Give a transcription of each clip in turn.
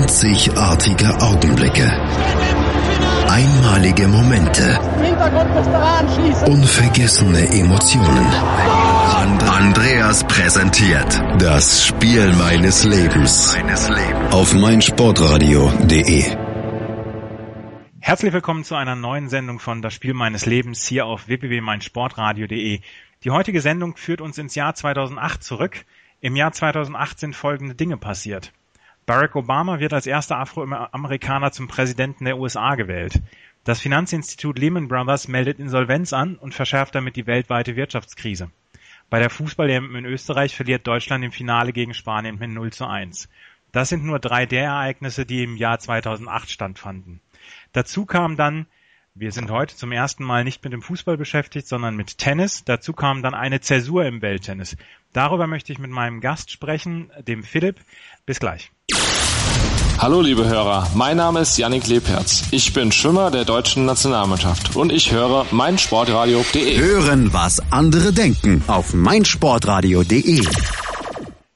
Einzigartige Augenblicke. Einmalige Momente. Unvergessene Emotionen. Andreas präsentiert das Spiel meines Lebens auf meinsportradio.de. Herzlich willkommen zu einer neuen Sendung von Das Spiel meines Lebens hier auf www.meinsportradio.de. Die heutige Sendung führt uns ins Jahr 2008 zurück. Im Jahr 2008 sind folgende Dinge passiert. Barack Obama wird als erster Afroamerikaner zum Präsidenten der USA gewählt. Das Finanzinstitut Lehman Brothers meldet Insolvenz an und verschärft damit die weltweite Wirtschaftskrise. Bei der Fußball-EM in Österreich verliert Deutschland im Finale gegen Spanien mit 0 zu 1. Das sind nur drei der Ereignisse, die im Jahr 2008 stattfanden. Dazu kam dann, wir sind heute zum ersten Mal nicht mit dem Fußball beschäftigt, sondern mit Tennis. Dazu kam dann eine Zäsur im Welttennis. Darüber möchte ich mit meinem Gast sprechen, dem Philipp. Bis gleich. Hallo liebe Hörer, mein Name ist Yannick Lebherz. Ich bin Schwimmer der deutschen Nationalmannschaft und ich höre meinsportradio.de. Hören, was andere denken auf meinsportradio.de.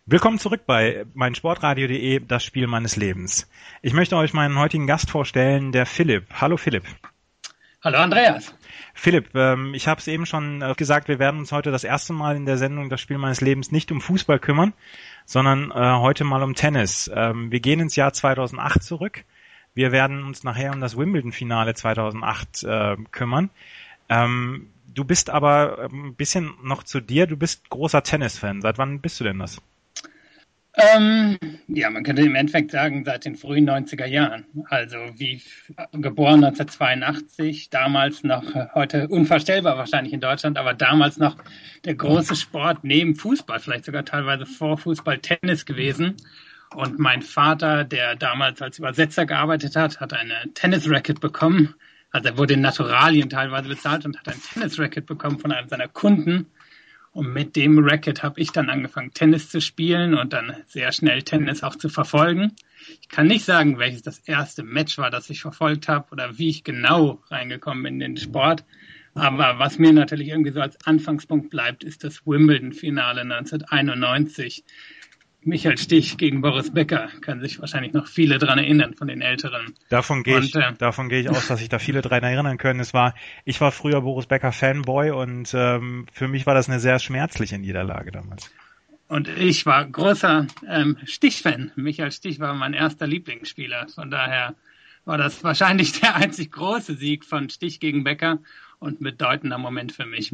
Willkommen zurück bei meinsportradio.de, das Spiel meines Lebens. Ich möchte euch meinen heutigen Gast vorstellen, der Philipp. Hallo Philipp. Hallo Andreas. Philipp, ähm, ich habe es eben schon äh, gesagt, wir werden uns heute das erste Mal in der Sendung Das Spiel meines Lebens nicht um Fußball kümmern, sondern äh, heute mal um Tennis. Ähm, wir gehen ins Jahr 2008 zurück. Wir werden uns nachher um das Wimbledon-Finale 2008 äh, kümmern. Ähm, du bist aber ähm, ein bisschen noch zu dir. Du bist großer Tennisfan. Seit wann bist du denn das? Ähm, ja, man könnte im Endeffekt sagen, seit den frühen 90er Jahren. Also wie geboren 1982, damals noch, äh, heute unvorstellbar wahrscheinlich in Deutschland, aber damals noch der große Sport neben Fußball, vielleicht sogar teilweise vor Fußball Tennis gewesen. Und mein Vater, der damals als Übersetzer gearbeitet hat, hat eine Tennisracket bekommen. Also er wurde in Naturalien teilweise bezahlt und hat ein Tennisracket bekommen von einem seiner Kunden. Und mit dem Racket habe ich dann angefangen, Tennis zu spielen und dann sehr schnell Tennis auch zu verfolgen. Ich kann nicht sagen, welches das erste Match war, das ich verfolgt habe oder wie ich genau reingekommen bin in den Sport. Aber was mir natürlich irgendwie so als Anfangspunkt bleibt, ist das Wimbledon-Finale 1991. Michael Stich gegen Boris Becker können sich wahrscheinlich noch viele dran erinnern von den Älteren. Davon gehe ich, äh, davon gehe ich aus, dass sich da viele dran erinnern können. Es war, ich war früher Boris Becker Fanboy und ähm, für mich war das eine sehr schmerzliche Niederlage damals. Und ich war großer ähm, Stich-Fan. Michael Stich war mein erster Lieblingsspieler. Von daher war das wahrscheinlich der einzig große Sieg von Stich gegen Becker und bedeutender Moment für mich.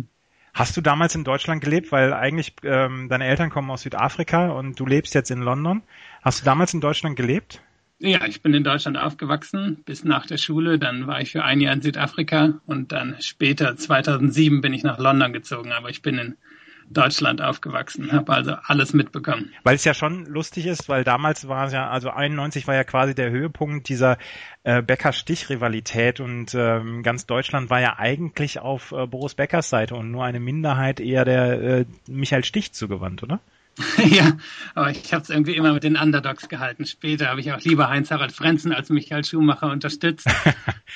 Hast du damals in Deutschland gelebt, weil eigentlich ähm, deine Eltern kommen aus Südafrika und du lebst jetzt in London? Hast du damals in Deutschland gelebt? Ja, ich bin in Deutschland aufgewachsen bis nach der Schule. Dann war ich für ein Jahr in Südafrika und dann später, 2007, bin ich nach London gezogen. Aber ich bin in Deutschland aufgewachsen, habe also alles mitbekommen. Weil es ja schon lustig ist, weil damals war es ja, also 91 war ja quasi der Höhepunkt dieser äh, Becker-Stich-Rivalität und ähm, ganz Deutschland war ja eigentlich auf äh, Boris Beckers Seite und nur eine Minderheit eher der äh, Michael Stich zugewandt, oder? ja, aber ich habe es irgendwie immer mit den Underdogs gehalten. Später habe ich auch lieber Heinz-Harald Frenzen als Michael Schumacher unterstützt.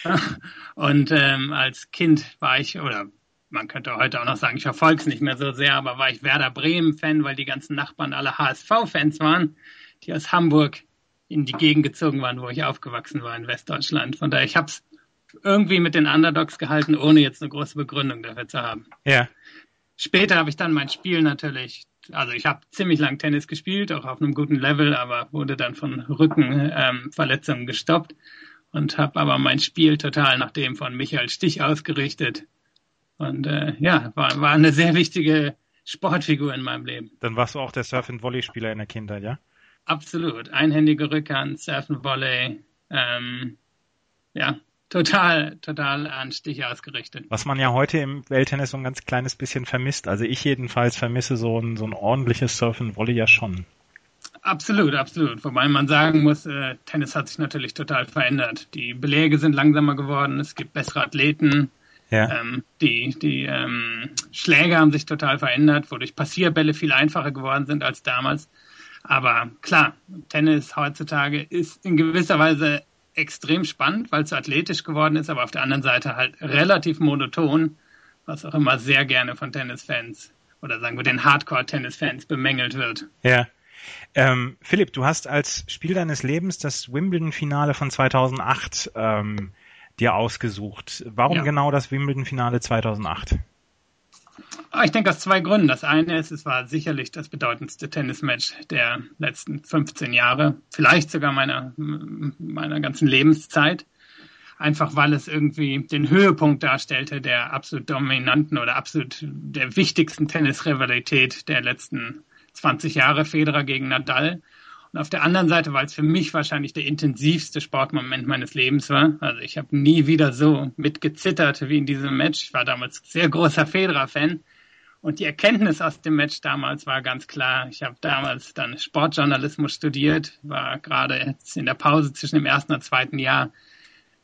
und ähm, als Kind war ich, oder man könnte heute auch noch sagen, ich verfolge es nicht mehr so sehr, aber war ich Werder Bremen-Fan, weil die ganzen Nachbarn alle HSV-Fans waren, die aus Hamburg in die Gegend gezogen waren, wo ich aufgewachsen war in Westdeutschland. Von daher, ich habe es irgendwie mit den Underdogs gehalten, ohne jetzt eine große Begründung dafür zu haben. Ja. Später habe ich dann mein Spiel natürlich, also ich habe ziemlich lang Tennis gespielt, auch auf einem guten Level, aber wurde dann von Rückenverletzungen ähm, gestoppt und habe aber mein Spiel total nach dem von Michael Stich ausgerichtet und äh, ja, war, war eine sehr wichtige Sportfigur in meinem Leben. Dann warst du auch der Surf- und Volley-Spieler in der Kindheit, ja? Absolut. Einhändige Rückhand, Surfen, Volley, ähm, ja, total, total an Stich ausgerichtet. Was man ja heute im Welttennis so ein ganz kleines bisschen vermisst. Also ich jedenfalls vermisse so ein, so ein ordentliches Surfen Volley ja schon. Absolut, absolut. Wobei man sagen muss, äh, Tennis hat sich natürlich total verändert. Die Beläge sind langsamer geworden, es gibt bessere Athleten, ja. Ähm, die die ähm, Schläge haben sich total verändert, wodurch Passierbälle viel einfacher geworden sind als damals. Aber klar, Tennis heutzutage ist in gewisser Weise extrem spannend, weil es so athletisch geworden ist, aber auf der anderen Seite halt relativ monoton, was auch immer sehr gerne von Tennisfans oder sagen wir den Hardcore-Tennisfans bemängelt wird. Ja. Ähm, Philipp, du hast als Spiel deines Lebens das Wimbledon-Finale von 2008 ähm, dir ausgesucht. Warum ja. genau das Wimbledon-Finale 2008? Ah, ich denke aus zwei Gründen. Das eine ist, es war sicherlich das bedeutendste Tennismatch der letzten 15 Jahre, vielleicht sogar meiner, meiner ganzen Lebenszeit. Einfach weil es irgendwie den Höhepunkt darstellte der absolut dominanten oder absolut der wichtigsten Tennisrivalität der letzten 20 Jahre, Federer gegen Nadal. Und auf der anderen Seite, weil es für mich wahrscheinlich der intensivste Sportmoment meines Lebens war. Also ich habe nie wieder so mitgezittert wie in diesem Match. Ich war damals sehr großer Federer-Fan. Und die Erkenntnis aus dem Match damals war ganz klar. Ich habe damals dann Sportjournalismus studiert, war gerade jetzt in der Pause zwischen dem ersten und zweiten Jahr.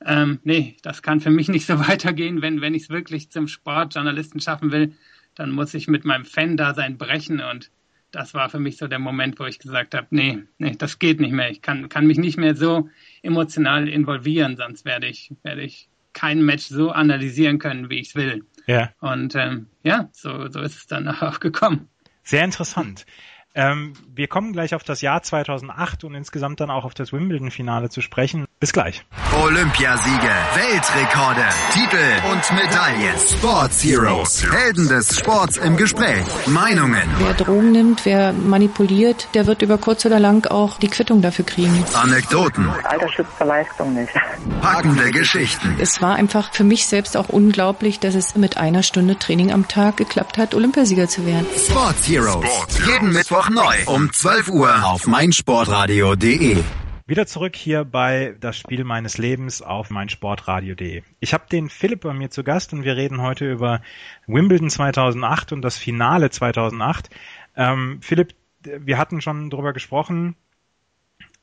Ähm, nee, das kann für mich nicht so weitergehen. Wenn, wenn ich es wirklich zum Sportjournalisten schaffen will, dann muss ich mit meinem Fan-Dasein brechen. Und das war für mich so der Moment, wo ich gesagt habe, nee, nee, das geht nicht mehr. Ich kann, kann mich nicht mehr so emotional involvieren, sonst werde ich, werde ich kein Match so analysieren können, wie ich es will. Ja. Und ähm, ja, so, so ist es dann auch gekommen. Sehr interessant. Ähm, wir kommen gleich auf das Jahr 2008 und insgesamt dann auch auf das Wimbledon-Finale zu sprechen. Bis gleich. Olympiasiege, Weltrekorde, Titel und Medaillen. Sports Heroes, Helden des Sports im Gespräch. Meinungen. Wer Drogen nimmt, wer manipuliert, der wird über kurz oder lang auch die Quittung dafür kriegen. Anekdoten. Alter schützt zur Leistung nicht. Packende Geschichten. Es war einfach für mich selbst auch unglaublich, dass es mit einer Stunde Training am Tag geklappt hat, Olympiasieger zu werden. Sports Heroes. Sport. Jeden Mittwoch neu um 12 Uhr auf meinsportradio.de. Wieder zurück hier bei das Spiel meines Lebens auf meinsportradio.de. Ich habe den Philipp bei mir zu Gast und wir reden heute über Wimbledon 2008 und das Finale 2008. Ähm, Philipp, wir hatten schon drüber gesprochen.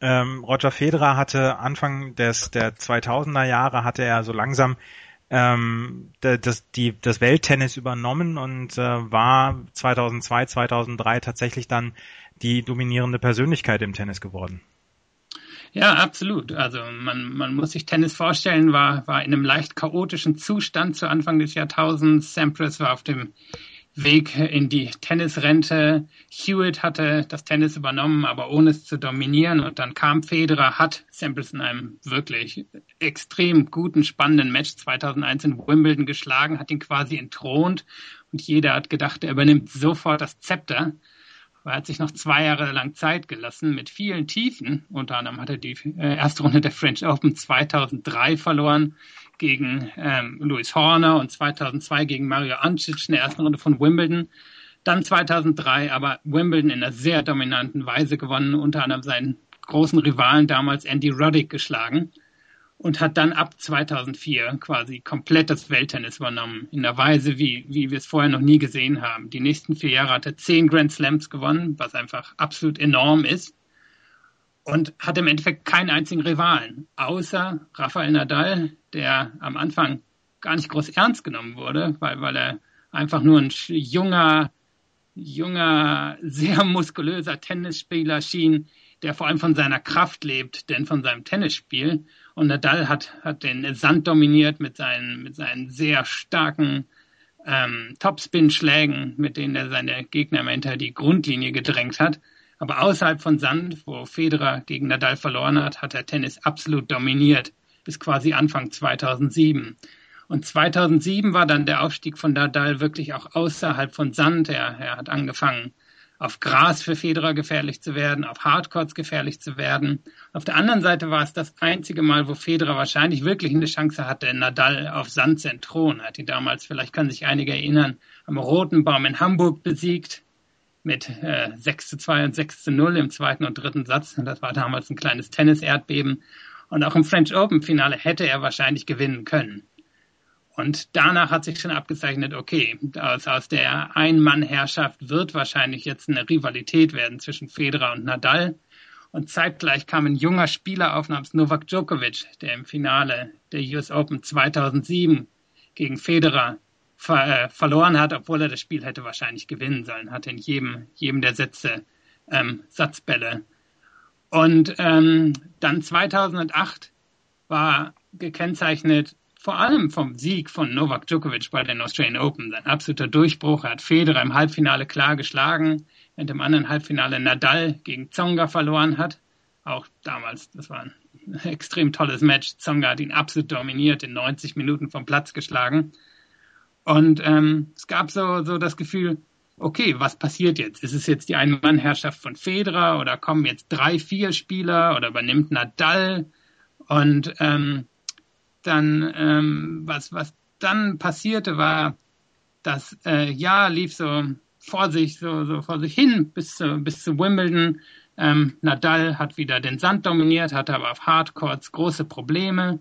Ähm, Roger Federer hatte Anfang des der 2000er Jahre hatte er so langsam ähm, das, die, das Welttennis übernommen und äh, war 2002, 2003 tatsächlich dann die dominierende Persönlichkeit im Tennis geworden. Ja, absolut. Also man, man muss sich Tennis vorstellen, war, war in einem leicht chaotischen Zustand zu Anfang des Jahrtausends. Sampras war auf dem Weg in die Tennisrente. Hewitt hatte das Tennis übernommen, aber ohne es zu dominieren. Und dann kam Federer, hat Sampras in einem wirklich extrem guten, spannenden Match 2001 in Wimbledon geschlagen, hat ihn quasi entthront. Und jeder hat gedacht, er übernimmt sofort das Zepter. Er hat sich noch zwei Jahre lang Zeit gelassen mit vielen Tiefen. Unter anderem hat er die äh, erste Runde der French Open 2003 verloren gegen ähm, Louis Horner und 2002 gegen Mario Ancic in der ersten Runde von Wimbledon. Dann 2003 aber Wimbledon in einer sehr dominanten Weise gewonnen, unter anderem seinen großen Rivalen damals Andy Roddick geschlagen und hat dann ab 2004 quasi komplett das Welttennis übernommen, in einer Weise, wie, wie wir es vorher noch nie gesehen haben. Die nächsten vier Jahre hat er zehn Grand Slams gewonnen, was einfach absolut enorm ist und hat im Endeffekt keinen einzigen Rivalen, außer Rafael Nadal, der am Anfang gar nicht groß ernst genommen wurde, weil, weil er einfach nur ein junger, junger, sehr muskulöser Tennisspieler schien, der vor allem von seiner Kraft lebt, denn von seinem Tennisspiel. Und Nadal hat, hat den Sand dominiert mit seinen, mit seinen sehr starken ähm, Topspin-Schlägen, mit denen er seine Gegner immer hinter die Grundlinie gedrängt hat. Aber außerhalb von Sand, wo Federer gegen Nadal verloren hat, hat er Tennis absolut dominiert, bis quasi Anfang 2007. Und 2007 war dann der Aufstieg von Nadal wirklich auch außerhalb von Sand. Er, er hat angefangen, auf Gras für Federer gefährlich zu werden, auf Hardcourts gefährlich zu werden. Auf der anderen Seite war es das einzige Mal, wo Federer wahrscheinlich wirklich eine Chance hatte, Nadal auf Sand zu entthronen. Hat ihn damals, vielleicht können sich einige erinnern, am Roten Baum in Hamburg besiegt mit äh, 6 zu 2 und 6 zu 0 im zweiten und dritten Satz. Das war damals ein kleines Tennis-Erdbeben. Und auch im French Open-Finale hätte er wahrscheinlich gewinnen können. Und danach hat sich schon abgezeichnet, okay, aus, aus der Ein-Mann-Herrschaft wird wahrscheinlich jetzt eine Rivalität werden zwischen Federer und Nadal. Und zeitgleich kam ein junger Spieler auf namens Novak Djokovic, der im Finale der US Open 2007 gegen Federer ver äh, verloren hat, obwohl er das Spiel hätte wahrscheinlich gewinnen sollen, hatte in jedem, jedem der Sätze ähm, Satzbälle. Und ähm, dann 2008 war gekennzeichnet vor allem vom Sieg von Novak Djokovic bei den Australian Open. Sein absoluter Durchbruch. Er hat Federer im Halbfinale klar geschlagen, in dem anderen Halbfinale Nadal gegen Zonga verloren hat. Auch damals, das war ein extrem tolles Match. Zonga hat ihn absolut dominiert, in 90 Minuten vom Platz geschlagen. Und ähm, es gab so, so das Gefühl, okay, was passiert jetzt? Ist es jetzt die Einmannherrschaft von Federer oder kommen jetzt drei, vier Spieler oder übernimmt Nadal? Und ähm, dann, ähm, was, was dann passierte, war, das äh, Jahr lief so vor sich, so, so vor sich hin bis zu, bis zu Wimbledon. Ähm, Nadal hat wieder den Sand dominiert, hatte aber auf Hardcourts große Probleme.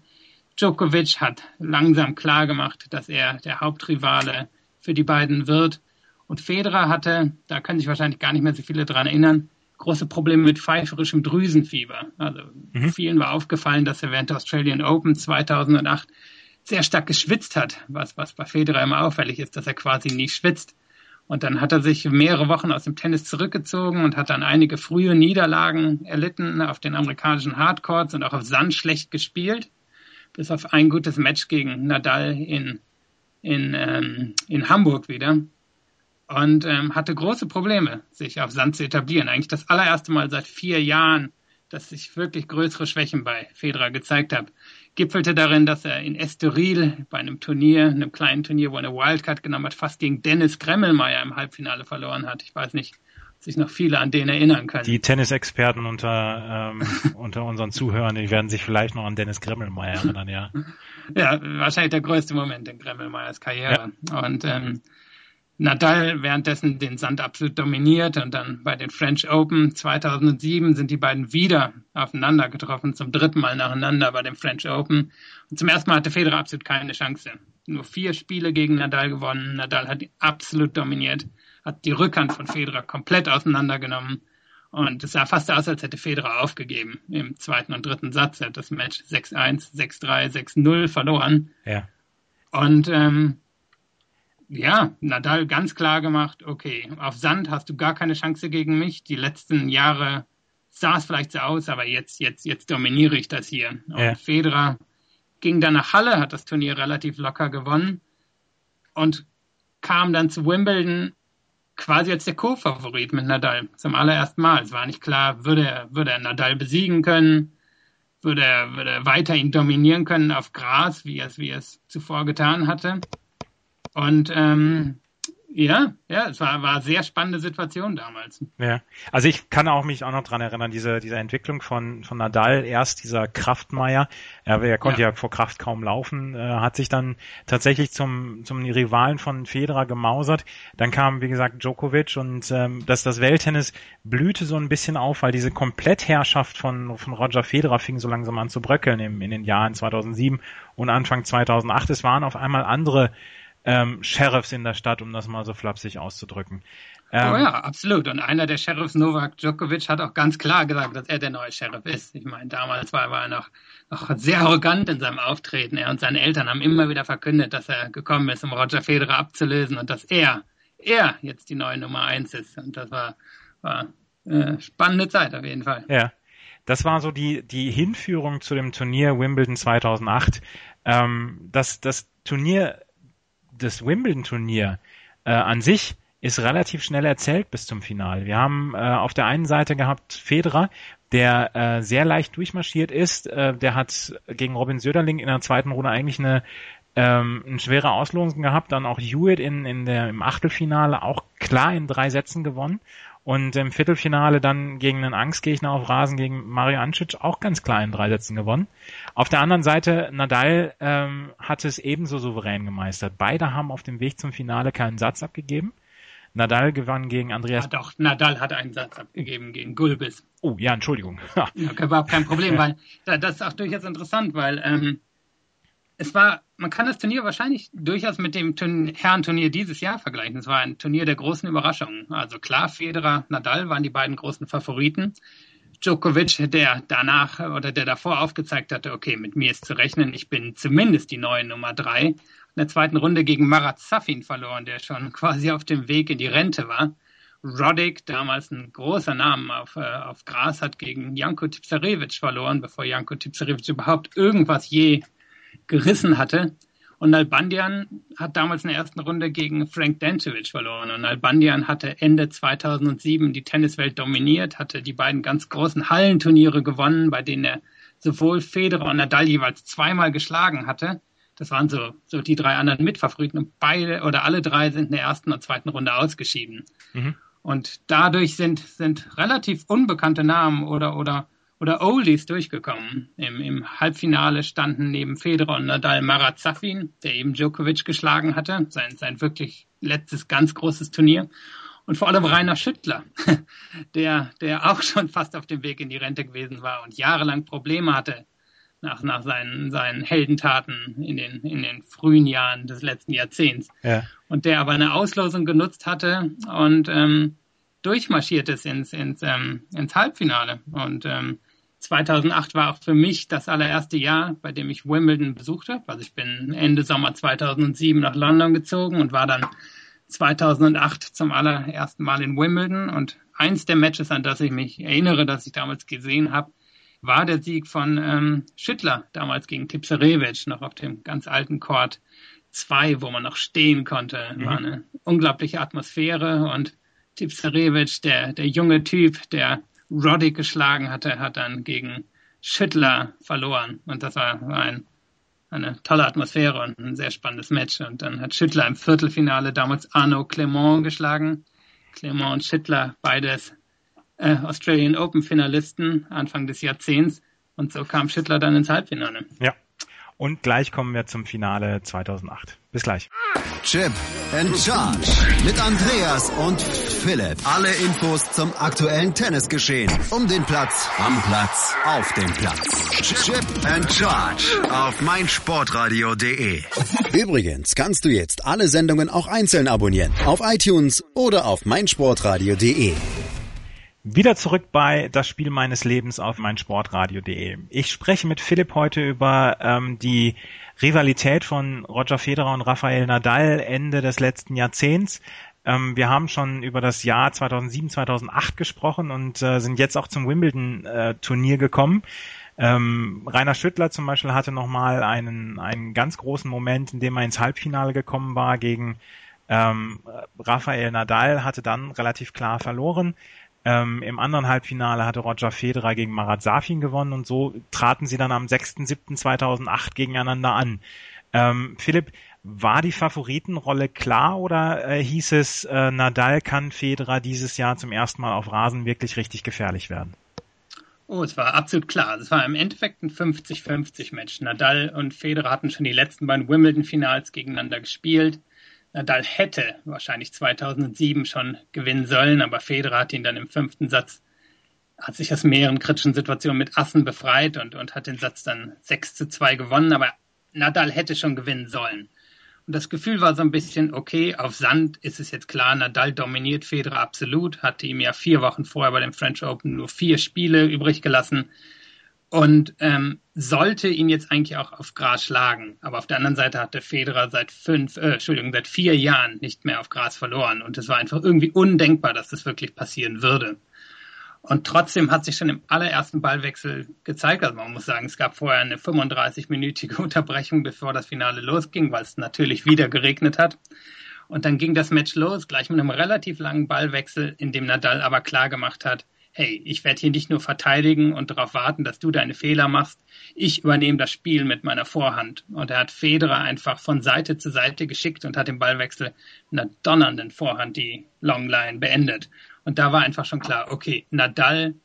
Djokovic hat langsam klar gemacht, dass er der Hauptrivale für die beiden wird. Und Federer hatte, da können sich wahrscheinlich gar nicht mehr so viele dran erinnern, große Probleme mit pfeiferischem Drüsenfieber. Also mhm. vielen war aufgefallen, dass er während der Australian Open 2008 sehr stark geschwitzt hat, was, was bei Federer immer auffällig ist, dass er quasi nie schwitzt. Und dann hat er sich mehrere Wochen aus dem Tennis zurückgezogen und hat dann einige frühe Niederlagen erlitten auf den amerikanischen Hardcourts und auch auf Sand schlecht gespielt. Bis auf ein gutes Match gegen Nadal in, in, ähm, in Hamburg wieder und ähm, hatte große Probleme, sich auf Sand zu etablieren. Eigentlich das allererste Mal seit vier Jahren, dass ich wirklich größere Schwächen bei Federer gezeigt habe. Gipfelte darin, dass er in Estoril bei einem Turnier, einem kleinen Turnier, wo er eine Wildcard genommen hat, fast gegen Dennis Kremmelmeier im Halbfinale verloren hat. Ich weiß nicht, ob sich noch viele an den erinnern können. Die Tennisexperten unter, ähm, unter unseren Zuhörern, die werden sich vielleicht noch an Dennis Kremmelmeier erinnern, ja. ja, wahrscheinlich der größte Moment in Kremmelmeiers Karriere. Ja. Und ähm, Nadal währenddessen den Sand absolut dominiert und dann bei den French Open 2007 sind die beiden wieder aufeinander getroffen, zum dritten Mal nacheinander bei den French Open. Und zum ersten Mal hatte Federer absolut keine Chance. Nur vier Spiele gegen Nadal gewonnen. Nadal hat absolut dominiert, hat die Rückhand von Federer komplett auseinandergenommen. Und es sah fast aus, als hätte Federer aufgegeben im zweiten und dritten Satz. Er hat das Match 6-1, 6-3, 6-0 verloren. Ja. Und ähm, ja, Nadal ganz klar gemacht, okay, auf Sand hast du gar keine Chance gegen mich. Die letzten Jahre sah es vielleicht so aus, aber jetzt, jetzt, jetzt dominiere ich das hier. Und ja. Federer ging dann nach Halle, hat das Turnier relativ locker gewonnen und kam dann zu Wimbledon quasi als der Co-Favorit mit Nadal zum allerersten Mal. Es war nicht klar, würde er, würde er Nadal besiegen können, würde er, würde er weiter ihn dominieren können auf Gras, wie er es, wie er es zuvor getan hatte. Und ähm, ja, ja, es war, war eine sehr spannende Situation damals. Ja, also ich kann auch mich auch noch dran erinnern, diese, diese Entwicklung von, von Nadal, erst dieser Kraftmeier, er, er konnte ja. ja. vor Kraft kaum laufen, äh, hat sich dann tatsächlich zum, zum Rivalen von Federer gemausert. Dann kam, wie gesagt, Djokovic und ähm, dass das Welttennis blühte so ein bisschen auf, weil diese Komplettherrschaft von, von Roger Federer fing so langsam an zu bröckeln im, in den Jahren 2007 und Anfang 2008. Es waren auf einmal andere ähm, Sheriffs in der Stadt, um das mal so flapsig auszudrücken. Ähm, oh ja, absolut. Und einer der Sheriffs, Novak Djokovic, hat auch ganz klar gesagt, dass er der neue Sheriff ist. Ich meine, damals war, war er noch, noch sehr arrogant in seinem Auftreten. Er und seine Eltern haben immer wieder verkündet, dass er gekommen ist, um Roger Federer abzulösen und dass er, er jetzt die neue Nummer eins ist. Und das war, war äh, spannende Zeit auf jeden Fall. Ja. Das war so die, die Hinführung zu dem Turnier Wimbledon 2008. Ähm, das, das Turnier das Wimbledon-Turnier äh, an sich ist relativ schnell erzählt bis zum Finale. Wir haben äh, auf der einen Seite gehabt Federer, der äh, sehr leicht durchmarschiert ist. Äh, der hat gegen Robin Söderling in der zweiten Runde eigentlich eine, ähm, eine schwere Auslosung gehabt. Dann auch Hewitt in, in der, im Achtelfinale auch klar in drei Sätzen gewonnen. Und im Viertelfinale dann gegen einen Angstgegner auf Rasen gegen Mario Ancic auch ganz klar in drei Sätzen gewonnen. Auf der anderen Seite, Nadal ähm, hat es ebenso souverän gemeistert. Beide haben auf dem Weg zum Finale keinen Satz abgegeben. Nadal gewann gegen Andreas. Ja, doch, Nadal hat einen Satz abgegeben gegen Gulbis. Oh, ja, Entschuldigung. ja, überhaupt kein Problem, weil das ist auch durchaus interessant, weil ähm, es war, man kann das Turnier wahrscheinlich durchaus mit dem Herrenturnier dieses Jahr vergleichen. Es war ein Turnier der großen Überraschungen. Also klar, Federer, Nadal waren die beiden großen Favoriten. Djokovic, der danach oder der davor aufgezeigt hatte, okay, mit mir ist zu rechnen, ich bin zumindest die neue Nummer drei. In der zweiten Runde gegen Marat Safin verloren, der schon quasi auf dem Weg in die Rente war. Roddick, damals ein großer Name auf, äh, auf Gras, hat gegen Janko Tipsarevic verloren, bevor Janko Tipsarevic überhaupt irgendwas je gerissen hatte. Und Nalbandian hat damals in der ersten Runde gegen Frank Dancevic verloren. Und Nalbandian hatte Ende 2007 die Tenniswelt dominiert, hatte die beiden ganz großen Hallenturniere gewonnen, bei denen er sowohl Federer und Nadal jeweils zweimal geschlagen hatte. Das waren so, so die drei anderen Mitfavoriten und beide oder alle drei sind in der ersten und zweiten Runde ausgeschieden. Mhm. Und dadurch sind, sind relativ unbekannte Namen oder, oder oder Oldies durchgekommen. Im, Im Halbfinale standen neben Federer und Nadal Marat Safin, der eben Djokovic geschlagen hatte, sein, sein wirklich letztes ganz großes Turnier. Und vor allem Rainer Schüttler, der, der auch schon fast auf dem Weg in die Rente gewesen war und jahrelang Probleme hatte nach, nach seinen, seinen Heldentaten in den, in den frühen Jahren des letzten Jahrzehnts. Ja. Und der aber eine Auslosung genutzt hatte und ähm, durchmarschiert ist ins, ins, ähm, ins Halbfinale. Und ähm, 2008 war auch für mich das allererste Jahr, bei dem ich Wimbledon besucht habe. Also ich bin Ende Sommer 2007 nach London gezogen und war dann 2008 zum allerersten Mal in Wimbledon. Und eins der Matches, an das ich mich erinnere, das ich damals gesehen habe, war der Sieg von ähm, Schüttler, damals gegen Tipsarevic, noch auf dem ganz alten Court 2, wo man noch stehen konnte. Mhm. War eine unglaubliche Atmosphäre und Tipsarevic, der, der junge Typ, der Roddick geschlagen hatte, hat dann gegen Schüttler verloren. Und das war, ein, eine tolle Atmosphäre und ein sehr spannendes Match. Und dann hat Schüttler im Viertelfinale damals Arno Clement geschlagen. Clement und Schüttler, beides äh, Australian Open Finalisten Anfang des Jahrzehnts. Und so kam Schüttler dann ins Halbfinale. Ja. Und gleich kommen wir zum Finale 2008. Bis gleich. Chip and Charge mit Andreas und Philipp. Alle Infos zum aktuellen Tennisgeschehen. Um den Platz, am Platz, auf dem Platz. Chip and Charge auf meinsportradio.de. Übrigens kannst du jetzt alle Sendungen auch einzeln abonnieren. Auf iTunes oder auf meinsportradio.de. Wieder zurück bei das Spiel meines Lebens auf meinsportradio.de. Ich spreche mit Philipp heute über ähm, die Rivalität von Roger Federer und Rafael Nadal Ende des letzten Jahrzehnts. Ähm, wir haben schon über das Jahr 2007, 2008 gesprochen und äh, sind jetzt auch zum Wimbledon-Turnier äh, gekommen. Ähm, Rainer Schüttler zum Beispiel hatte nochmal einen, einen ganz großen Moment, in dem er ins Halbfinale gekommen war gegen ähm, Rafael Nadal, hatte dann relativ klar verloren. Ähm, Im anderen Halbfinale hatte Roger Federer gegen Marat Safin gewonnen und so traten sie dann am 6.7.2008 gegeneinander an. Ähm, Philipp, war die Favoritenrolle klar oder äh, hieß es, äh, Nadal kann Federer dieses Jahr zum ersten Mal auf Rasen wirklich richtig gefährlich werden? Oh, es war absolut klar. Es war im Endeffekt ein 50-50 Match. Nadal und Federer hatten schon die letzten beiden Wimbledon-Finals gegeneinander gespielt. Nadal hätte wahrscheinlich 2007 schon gewinnen sollen, aber Federer hat ihn dann im fünften Satz, hat sich aus mehreren kritischen Situationen mit Assen befreit und, und hat den Satz dann 6 zu 2 gewonnen, aber Nadal hätte schon gewinnen sollen. Und das Gefühl war so ein bisschen, okay, auf Sand ist es jetzt klar, Nadal dominiert Federer absolut, hatte ihm ja vier Wochen vorher bei dem French Open nur vier Spiele übrig gelassen und ähm, sollte ihn jetzt eigentlich auch auf Gras schlagen. Aber auf der anderen Seite hat der Federer seit fünf, äh, Entschuldigung, seit vier Jahren nicht mehr auf Gras verloren. Und es war einfach irgendwie undenkbar, dass das wirklich passieren würde. Und trotzdem hat sich schon im allerersten Ballwechsel gezeigt, also man muss sagen, es gab vorher eine 35-minütige Unterbrechung, bevor das Finale losging, weil es natürlich wieder geregnet hat. Und dann ging das Match los, gleich mit einem relativ langen Ballwechsel, in dem Nadal aber klar gemacht hat, hey, ich werde hier nicht nur verteidigen und darauf warten, dass du deine Fehler machst, ich übernehme das Spiel mit meiner Vorhand. Und er hat Federer einfach von Seite zu Seite geschickt und hat im Ballwechsel mit einer donnernden Vorhand die Longline beendet. Und da war einfach schon klar, okay, Nadal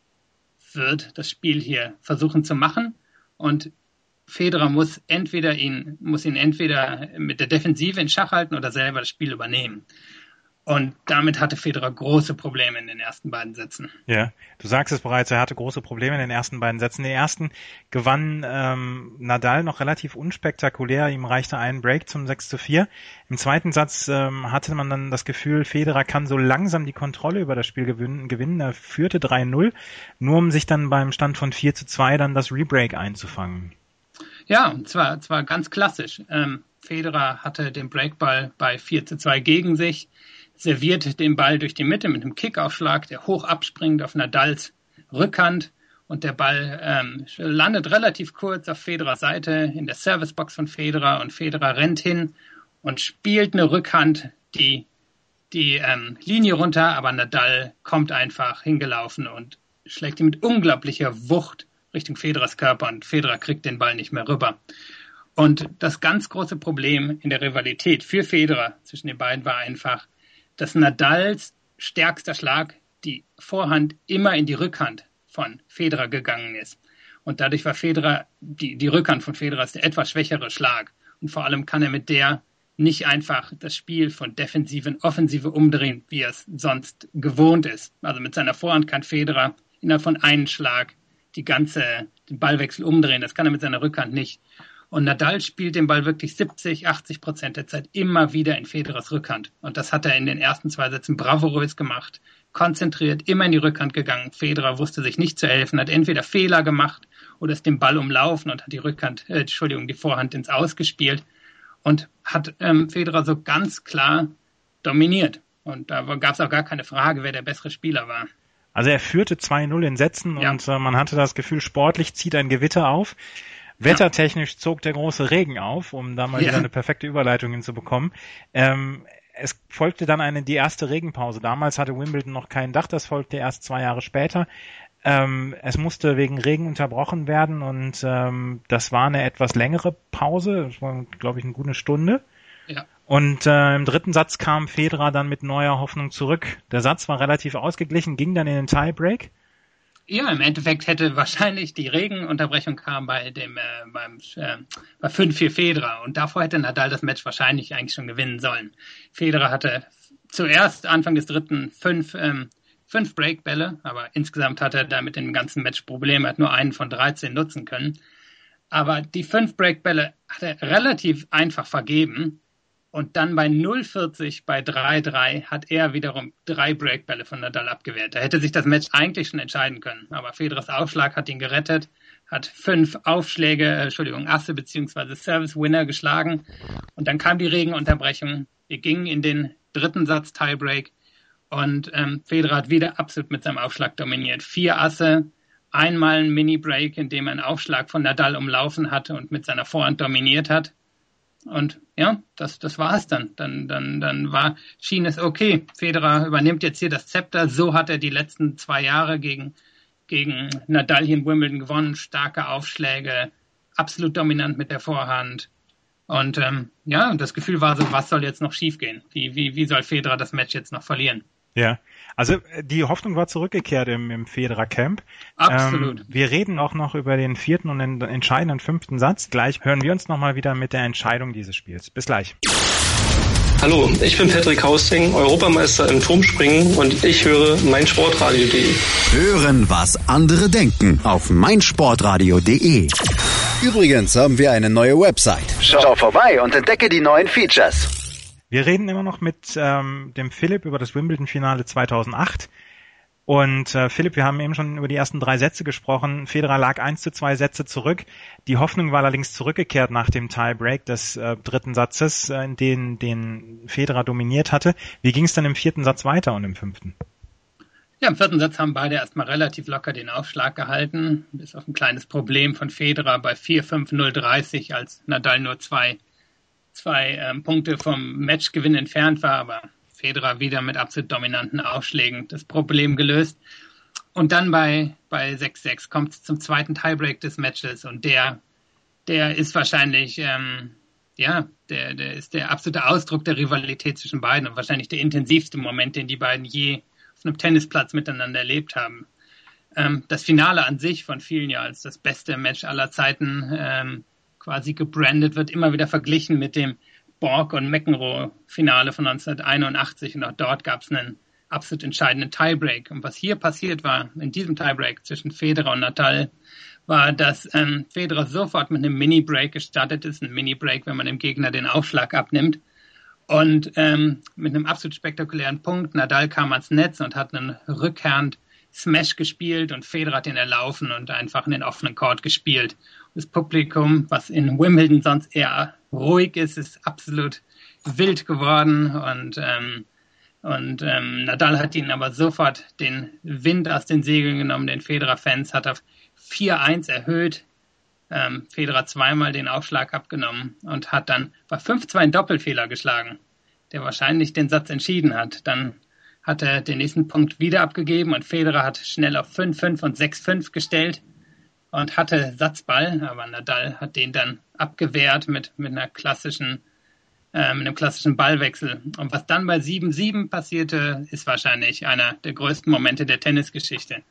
wird das Spiel hier versuchen zu machen und Federer muss entweder ihn, muss ihn entweder mit der Defensive in Schach halten oder selber das Spiel übernehmen. Und damit hatte Federer große Probleme in den ersten beiden Sätzen. Ja, du sagst es bereits, er hatte große Probleme in den ersten beiden Sätzen. Den ersten gewann ähm, Nadal noch relativ unspektakulär, ihm reichte ein Break zum 6 zu 4. Im zweiten Satz ähm, hatte man dann das Gefühl, Federer kann so langsam die Kontrolle über das Spiel gewinnen. gewinnen. Er führte 3-0, nur um sich dann beim Stand von 4 zu 2 dann das Rebreak einzufangen. Ja, und zwar, zwar ganz klassisch. Ähm, Federer hatte den Breakball bei 4 zu 2 gegen sich serviert den Ball durch die Mitte mit einem Kickaufschlag, der hoch abspringt auf Nadals Rückhand und der Ball ähm, landet relativ kurz auf Federers Seite in der Servicebox von Federer und Federer rennt hin und spielt eine Rückhand die die ähm, Linie runter, aber Nadal kommt einfach hingelaufen und schlägt ihn mit unglaublicher Wucht Richtung Federers Körper und Federer kriegt den Ball nicht mehr rüber. Und das ganz große Problem in der Rivalität für Federer zwischen den beiden war einfach, dass Nadals stärkster Schlag die Vorhand immer in die Rückhand von Federer gegangen ist. Und dadurch war Federer, die, die Rückhand von Federer ist der etwas schwächere Schlag. Und vor allem kann er mit der nicht einfach das Spiel von Defensive in Offensive umdrehen, wie er es sonst gewohnt ist. Also mit seiner Vorhand kann Federer innerhalb von einem Schlag die ganze, den Ballwechsel umdrehen. Das kann er mit seiner Rückhand nicht. Und Nadal spielt den Ball wirklich 70, 80 Prozent der Zeit immer wieder in Federers Rückhand. Und das hat er in den ersten zwei Sätzen bravourös gemacht. Konzentriert, immer in die Rückhand gegangen. Federer wusste sich nicht zu helfen, hat entweder Fehler gemacht oder ist den Ball umlaufen und hat die Rückhand, äh, Entschuldigung, die Vorhand ins Ausgespielt und hat ähm, Federer so ganz klar dominiert. Und da gab es auch gar keine Frage, wer der bessere Spieler war. Also er führte 2-0 in Sätzen ja. und äh, man hatte das Gefühl, sportlich zieht ein Gewitter auf. Wettertechnisch zog der große Regen auf, um da mal wieder eine perfekte Überleitung hinzubekommen. Ähm, es folgte dann eine die erste Regenpause. Damals hatte Wimbledon noch kein Dach, das folgte erst zwei Jahre später. Ähm, es musste wegen Regen unterbrochen werden und ähm, das war eine etwas längere Pause, das war, glaube ich, eine gute Stunde. Ja. Und äh, im dritten Satz kam Federer dann mit neuer Hoffnung zurück. Der Satz war relativ ausgeglichen, ging dann in den Tiebreak. Ja, im Endeffekt hätte wahrscheinlich die Regenunterbrechung kam bei dem äh, beim äh, bei 5-4 Federer und davor hätte Nadal das Match wahrscheinlich eigentlich schon gewinnen sollen. Federer hatte zuerst Anfang des dritten fünf ähm, fünf Breakbälle, aber insgesamt hat er da mit dem ganzen Match Probleme, hat nur einen von 13 nutzen können. Aber die fünf Breakbälle hat er relativ einfach vergeben. Und dann bei 0,40 bei 3-3 hat er wiederum drei Breakbälle von Nadal abgewehrt. Da hätte sich das Match eigentlich schon entscheiden können. Aber Federers Aufschlag hat ihn gerettet, hat fünf Aufschläge, äh, Entschuldigung, Asse beziehungsweise Service Winner geschlagen. Und dann kam die Regenunterbrechung. Wir gingen in den dritten Satz Tiebreak. Und ähm, Federer hat wieder absolut mit seinem Aufschlag dominiert. Vier Asse, einmal ein Mini-Break, in dem er einen Aufschlag von Nadal umlaufen hatte und mit seiner Vorhand dominiert hat. Und ja, das, das war es dann. Dann, dann, dann war, schien es okay. Federer übernimmt jetzt hier das Zepter. So hat er die letzten zwei Jahre gegen, gegen Nadal in Wimbledon gewonnen. Starke Aufschläge, absolut dominant mit der Vorhand. Und ähm, ja, das Gefühl war so, was soll jetzt noch schiefgehen? Wie, wie, wie soll Federer das Match jetzt noch verlieren? Ja, also äh, die Hoffnung war zurückgekehrt im, im Federer Camp. Absolut. Ähm, wir reden auch noch über den vierten und den entscheidenden fünften Satz. Gleich hören wir uns nochmal wieder mit der Entscheidung dieses Spiels. Bis gleich. Hallo, ich bin Patrick Hausting, Europameister im Turmspringen und ich höre meinsportradio.de. Hören, was andere denken auf meinsportradio.de. Übrigens haben wir eine neue Website. Schau vorbei und entdecke die neuen Features. Wir reden immer noch mit ähm, dem Philipp über das Wimbledon-Finale 2008. Und äh, Philipp, wir haben eben schon über die ersten drei Sätze gesprochen. Federer lag eins zu zwei Sätze zurück. Die Hoffnung war allerdings zurückgekehrt nach dem Tiebreak des äh, dritten Satzes, äh, in den, den Federer dominiert hatte. Wie ging es dann im vierten Satz weiter und im fünften? Ja, im vierten Satz haben beide erstmal relativ locker den Aufschlag gehalten, bis auf ein kleines Problem von Federer bei 4-5-0-30, als Nadal nur zwei zwei ähm, Punkte vom Matchgewinn entfernt war, aber Federer wieder mit absolut dominanten Aufschlägen das Problem gelöst. Und dann bei, bei 6-6 kommt es zum zweiten Tiebreak des Matches und der, der ist wahrscheinlich, ähm, ja, der, der ist der absolute Ausdruck der Rivalität zwischen beiden und wahrscheinlich der intensivste Moment, den die beiden je auf einem Tennisplatz miteinander erlebt haben. Ähm, das Finale an sich von vielen ja als das beste Match aller Zeiten ähm, quasi gebrandet wird, immer wieder verglichen mit dem Borg- und McEnroe-Finale von 1981. Und auch dort gab es einen absolut entscheidenden Tiebreak. Und was hier passiert war, in diesem Tiebreak zwischen Federer und Natal, war, dass ähm, Federer sofort mit einem Mini-Break gestartet ist. Ein Mini-Break, wenn man dem Gegner den Aufschlag abnimmt. Und ähm, mit einem absolut spektakulären Punkt. Nadal kam ans Netz und hat einen Rückhand Smash gespielt und Federer hat ihn erlaufen und einfach in den offenen Court gespielt. Das Publikum, was in Wimbledon sonst eher ruhig ist, ist absolut wild geworden und ähm, und ähm, Nadal hat ihn aber sofort den Wind aus den Segeln genommen. Den Federer-Fans hat er 4-1 erhöht. Ähm, Federer zweimal den Aufschlag abgenommen und hat dann bei 5-2 einen Doppelfehler geschlagen, der wahrscheinlich den Satz entschieden hat. Dann hat er den nächsten Punkt wieder abgegeben und Federer hat schnell auf 5-5 und 6-5 gestellt und hatte Satzball, aber Nadal hat den dann abgewehrt mit, mit einer klassischen äh, mit einem klassischen Ballwechsel. Und was dann bei 7-7 passierte, ist wahrscheinlich einer der größten Momente der Tennisgeschichte.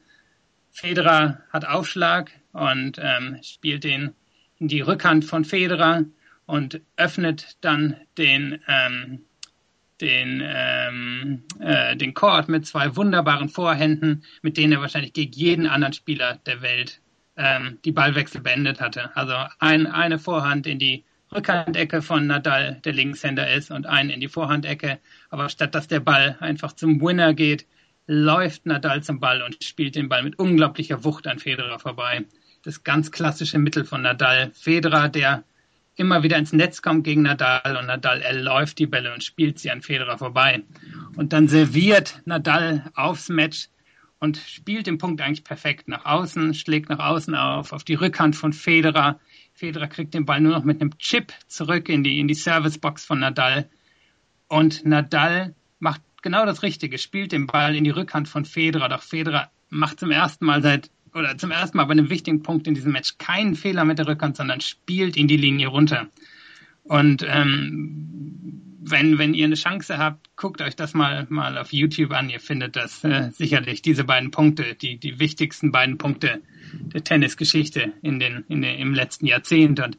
Federer hat Aufschlag und ähm, spielt den in die Rückhand von Federer und öffnet dann den, ähm, den, ähm, äh, den Court mit zwei wunderbaren Vorhänden, mit denen er wahrscheinlich gegen jeden anderen Spieler der Welt ähm, die Ballwechsel beendet hatte. Also ein, eine Vorhand in die Rückhandecke von Nadal, der Linkshänder ist, und einen in die Vorhandecke. Aber statt dass der Ball einfach zum Winner geht, läuft Nadal zum Ball und spielt den Ball mit unglaublicher Wucht an Federer vorbei. Das ganz klassische Mittel von Nadal. Federer, der immer wieder ins Netz kommt gegen Nadal und Nadal erläuft die Bälle und spielt sie an Federer vorbei. Und dann serviert Nadal aufs Match und spielt den Punkt eigentlich perfekt nach außen, schlägt nach außen auf, auf die Rückhand von Federer. Federer kriegt den Ball nur noch mit einem Chip zurück in die, in die Servicebox von Nadal. Und Nadal macht genau das Richtige, spielt den Ball in die Rückhand von Federer. Doch Federer macht zum ersten Mal seit, oder zum ersten Mal bei einem wichtigen Punkt in diesem Match keinen Fehler mit der Rückhand, sondern spielt in die Linie runter. Und ähm, wenn, wenn ihr eine Chance habt, guckt euch das mal, mal auf YouTube an. Ihr findet das äh, sicherlich, diese beiden Punkte, die, die wichtigsten beiden Punkte der Tennisgeschichte in den, in den, im letzten Jahrzehnt. Und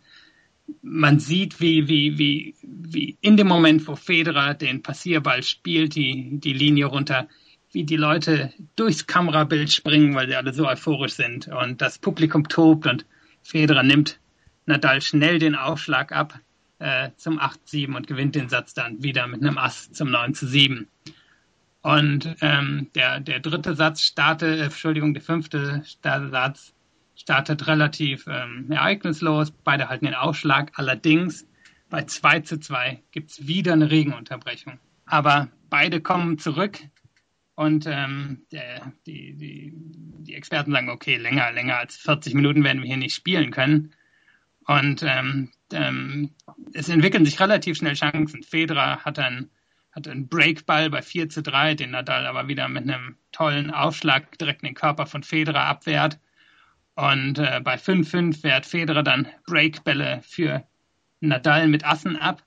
man sieht, wie, wie, wie, wie in dem Moment, wo Federer den Passierball spielt, die, die Linie runter, wie die Leute durchs Kamerabild springen, weil sie alle so euphorisch sind. Und das Publikum tobt und Federer nimmt Nadal schnell den Aufschlag ab äh, zum 8-7 und gewinnt den Satz dann wieder mit einem Ass zum 9 7. Und ähm, der, der dritte Satz startet, äh, Entschuldigung, der fünfte Satz startet relativ ähm, ereignislos. Beide halten den Aufschlag. Allerdings bei 2 zu 2 gibt es wieder eine Regenunterbrechung. Aber beide kommen zurück und ähm, der, die, die, die Experten sagen, okay, länger, länger als 40 Minuten werden wir hier nicht spielen können. Und ähm, ähm, es entwickeln sich relativ schnell Chancen. Federer hat einen, hat einen Breakball bei 4 zu 3, den Nadal aber wieder mit einem tollen Aufschlag direkt in den Körper von Federer abwehrt. Und äh, bei 5-5 wehrt Federer dann Breakbälle für Nadal mit Assen ab.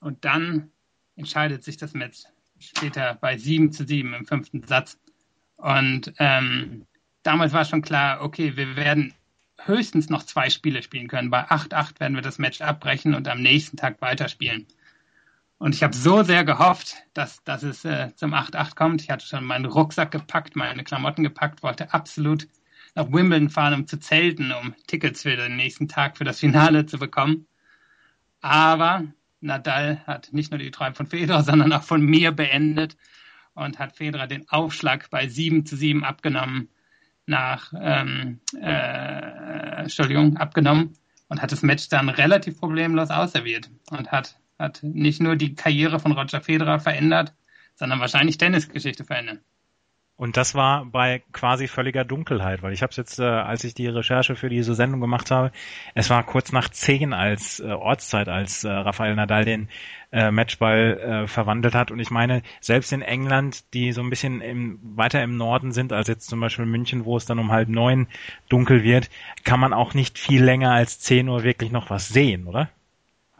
Und dann entscheidet sich das Match später bei 7 zu 7 im fünften Satz. Und ähm, damals war schon klar, okay, wir werden höchstens noch zwei Spiele spielen können. Bei 8-8 werden wir das Match abbrechen und am nächsten Tag weiterspielen. Und ich habe so sehr gehofft, dass, dass es äh, zum 8-8 kommt. Ich hatte schon meinen Rucksack gepackt, meine Klamotten gepackt, wollte absolut nach Wimbledon fahren, um zu zelten, um Tickets für den nächsten Tag für das Finale zu bekommen. Aber Nadal hat nicht nur die Träume von Federer, sondern auch von mir beendet und hat Federer den Aufschlag bei 7 zu 7 abgenommen nach, ähm, äh, Entschuldigung, abgenommen und hat das Match dann relativ problemlos ausserviert und hat, hat nicht nur die Karriere von Roger Federer verändert, sondern wahrscheinlich Tennisgeschichte verändert. Und das war bei quasi völliger Dunkelheit, weil ich habe es jetzt, äh, als ich die Recherche für diese Sendung gemacht habe, es war kurz nach zehn als äh, Ortszeit, als äh, Rafael Nadal den äh, Matchball äh, verwandelt hat. Und ich meine, selbst in England, die so ein bisschen im, weiter im Norden sind, als jetzt zum Beispiel München, wo es dann um halb neun dunkel wird, kann man auch nicht viel länger als zehn Uhr wirklich noch was sehen, oder?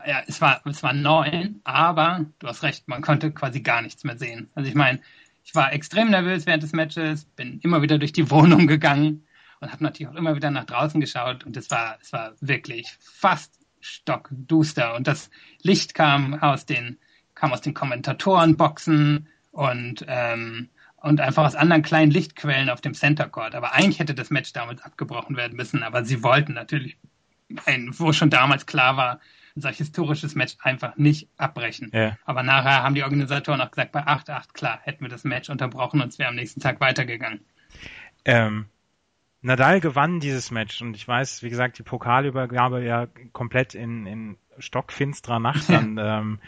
Ja, es war, es war neun, aber du hast recht, man konnte quasi gar nichts mehr sehen. Also ich meine, ich war extrem nervös während des Matches, bin immer wieder durch die Wohnung gegangen und habe natürlich auch immer wieder nach draußen geschaut und es war, es war wirklich fast stockduster und das Licht kam aus den, kam aus den Kommentatorenboxen und, ähm, und einfach aus anderen kleinen Lichtquellen auf dem Center Court. Aber eigentlich hätte das Match damals abgebrochen werden müssen, aber sie wollten natürlich, ein, wo schon damals klar war, solch historisches Match einfach nicht abbrechen. Ja. Aber nachher haben die Organisatoren auch gesagt, bei 8-8, klar, hätten wir das Match unterbrochen und es wäre am nächsten Tag weitergegangen. Ähm, Nadal gewann dieses Match und ich weiß, wie gesagt, die Pokalübergabe ja komplett in, in stockfinsterer Nacht dann ähm,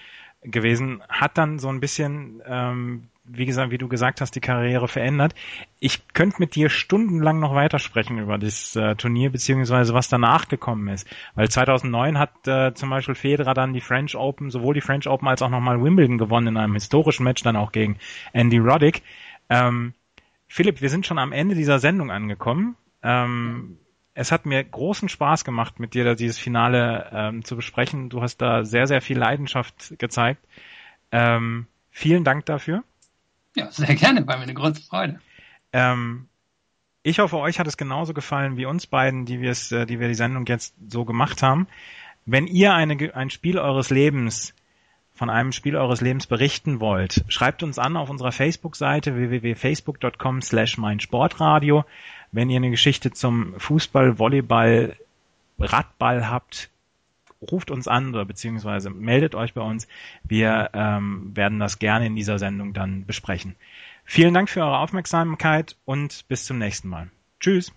gewesen, hat dann so ein bisschen ähm, wie gesagt, wie du gesagt hast, die Karriere verändert. Ich könnte mit dir stundenlang noch weitersprechen über das äh, Turnier beziehungsweise was danach gekommen ist, weil 2009 hat äh, zum Beispiel Federer dann die French Open, sowohl die French Open als auch nochmal Wimbledon gewonnen in einem historischen Match dann auch gegen Andy Roddick. Ähm, Philipp, wir sind schon am Ende dieser Sendung angekommen. Ähm, es hat mir großen Spaß gemacht, mit dir dieses Finale ähm, zu besprechen. Du hast da sehr, sehr viel Leidenschaft gezeigt. Ähm, vielen Dank dafür. Ja, sehr gerne, war mir eine große Freude. Ähm, ich hoffe, euch hat es genauso gefallen wie uns beiden, die wir es, äh, die wir die Sendung jetzt so gemacht haben. Wenn ihr eine, ein Spiel eures Lebens von einem Spiel eures Lebens berichten wollt, schreibt uns an auf unserer Facebook-Seite www.facebook.com slash meinsportradio. Wenn ihr eine Geschichte zum Fußball, Volleyball, Radball habt, ruft uns an oder beziehungsweise meldet euch bei uns. Wir ähm, werden das gerne in dieser Sendung dann besprechen. Vielen Dank für eure Aufmerksamkeit und bis zum nächsten Mal. Tschüss.